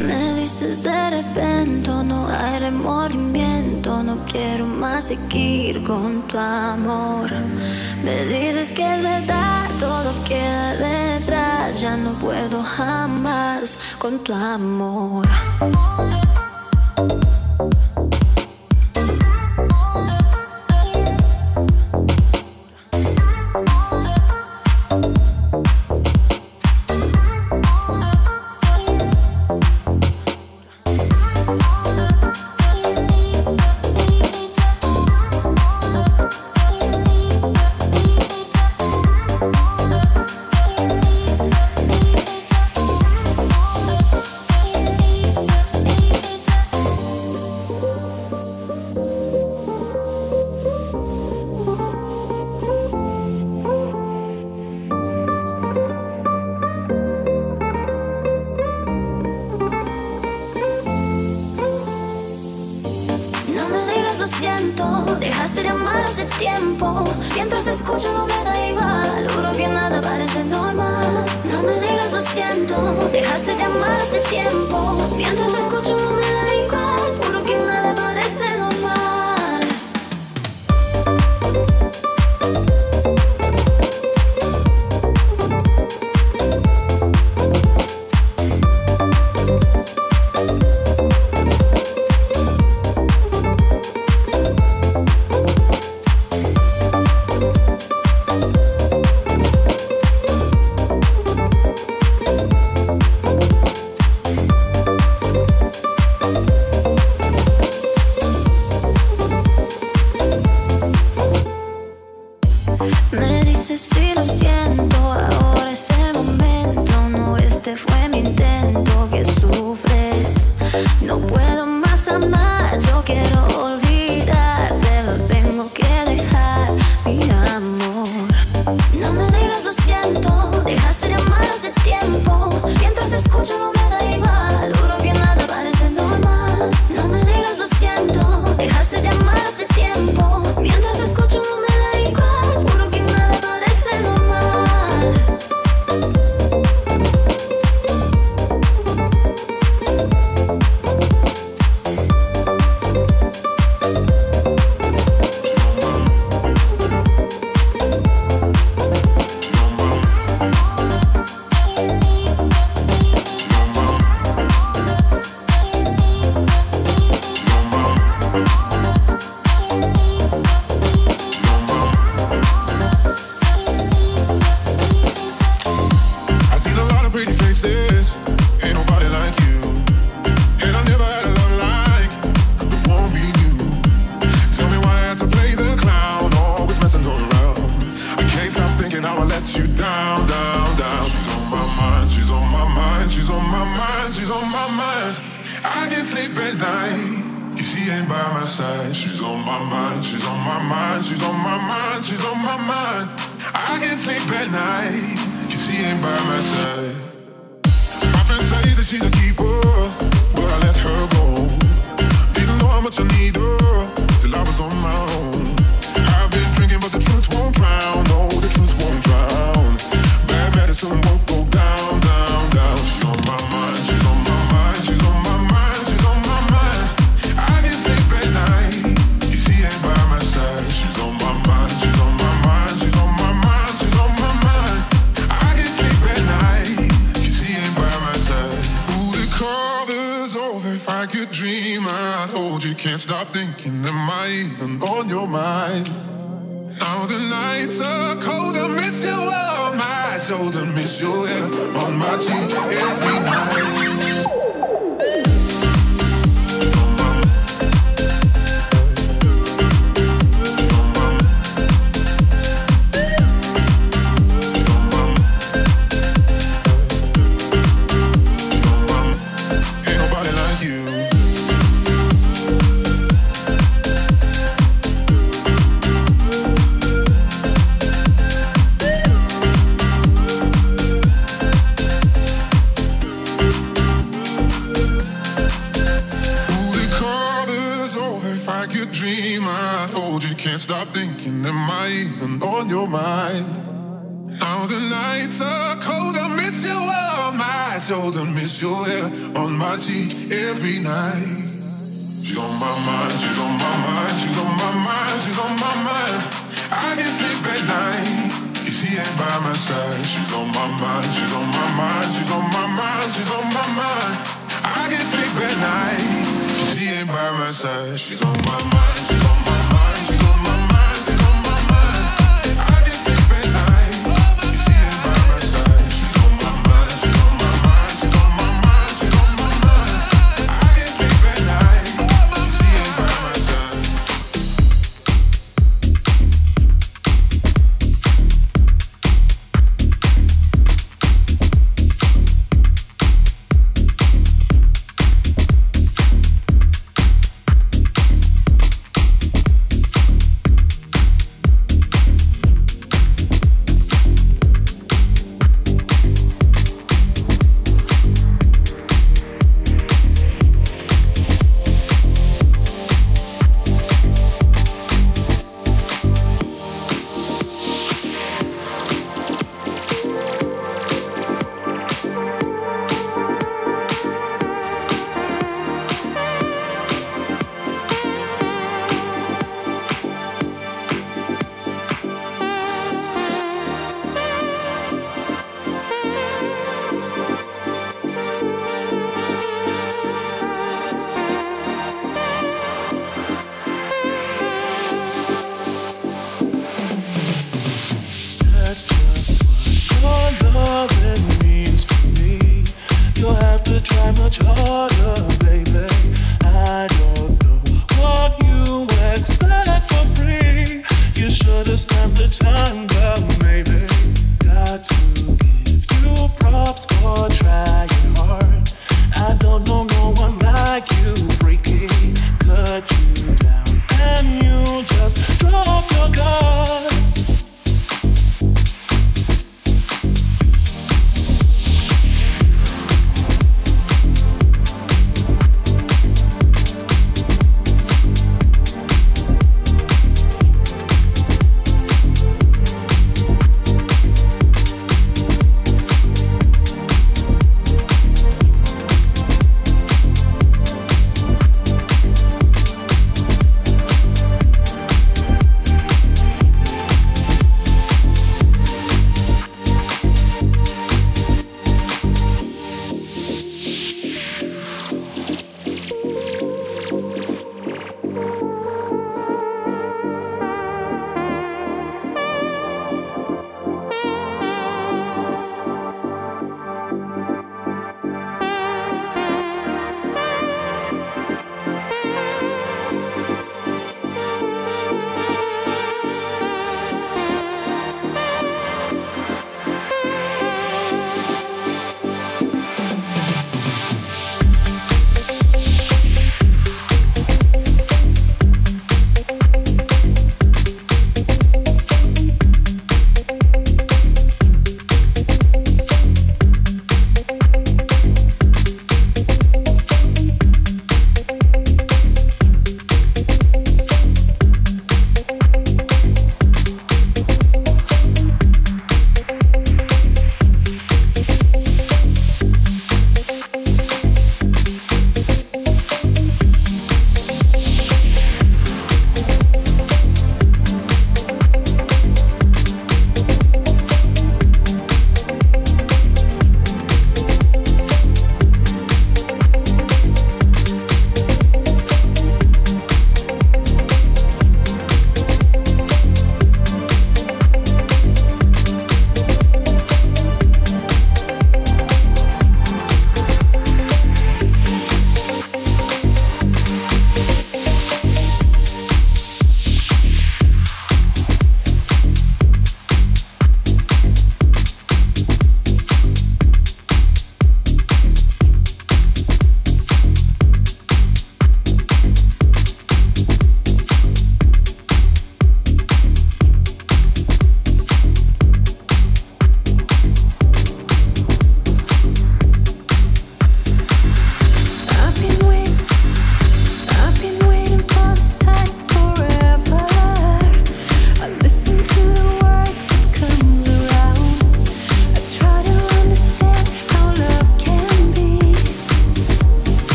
Me dices de repente, no hay remordimiento, no quiero más seguir con tu amor. Me dices que es verdad, todo queda detrás, ya no puedo jamás con tu amor.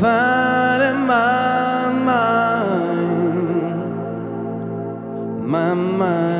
Find in my mind, my mind.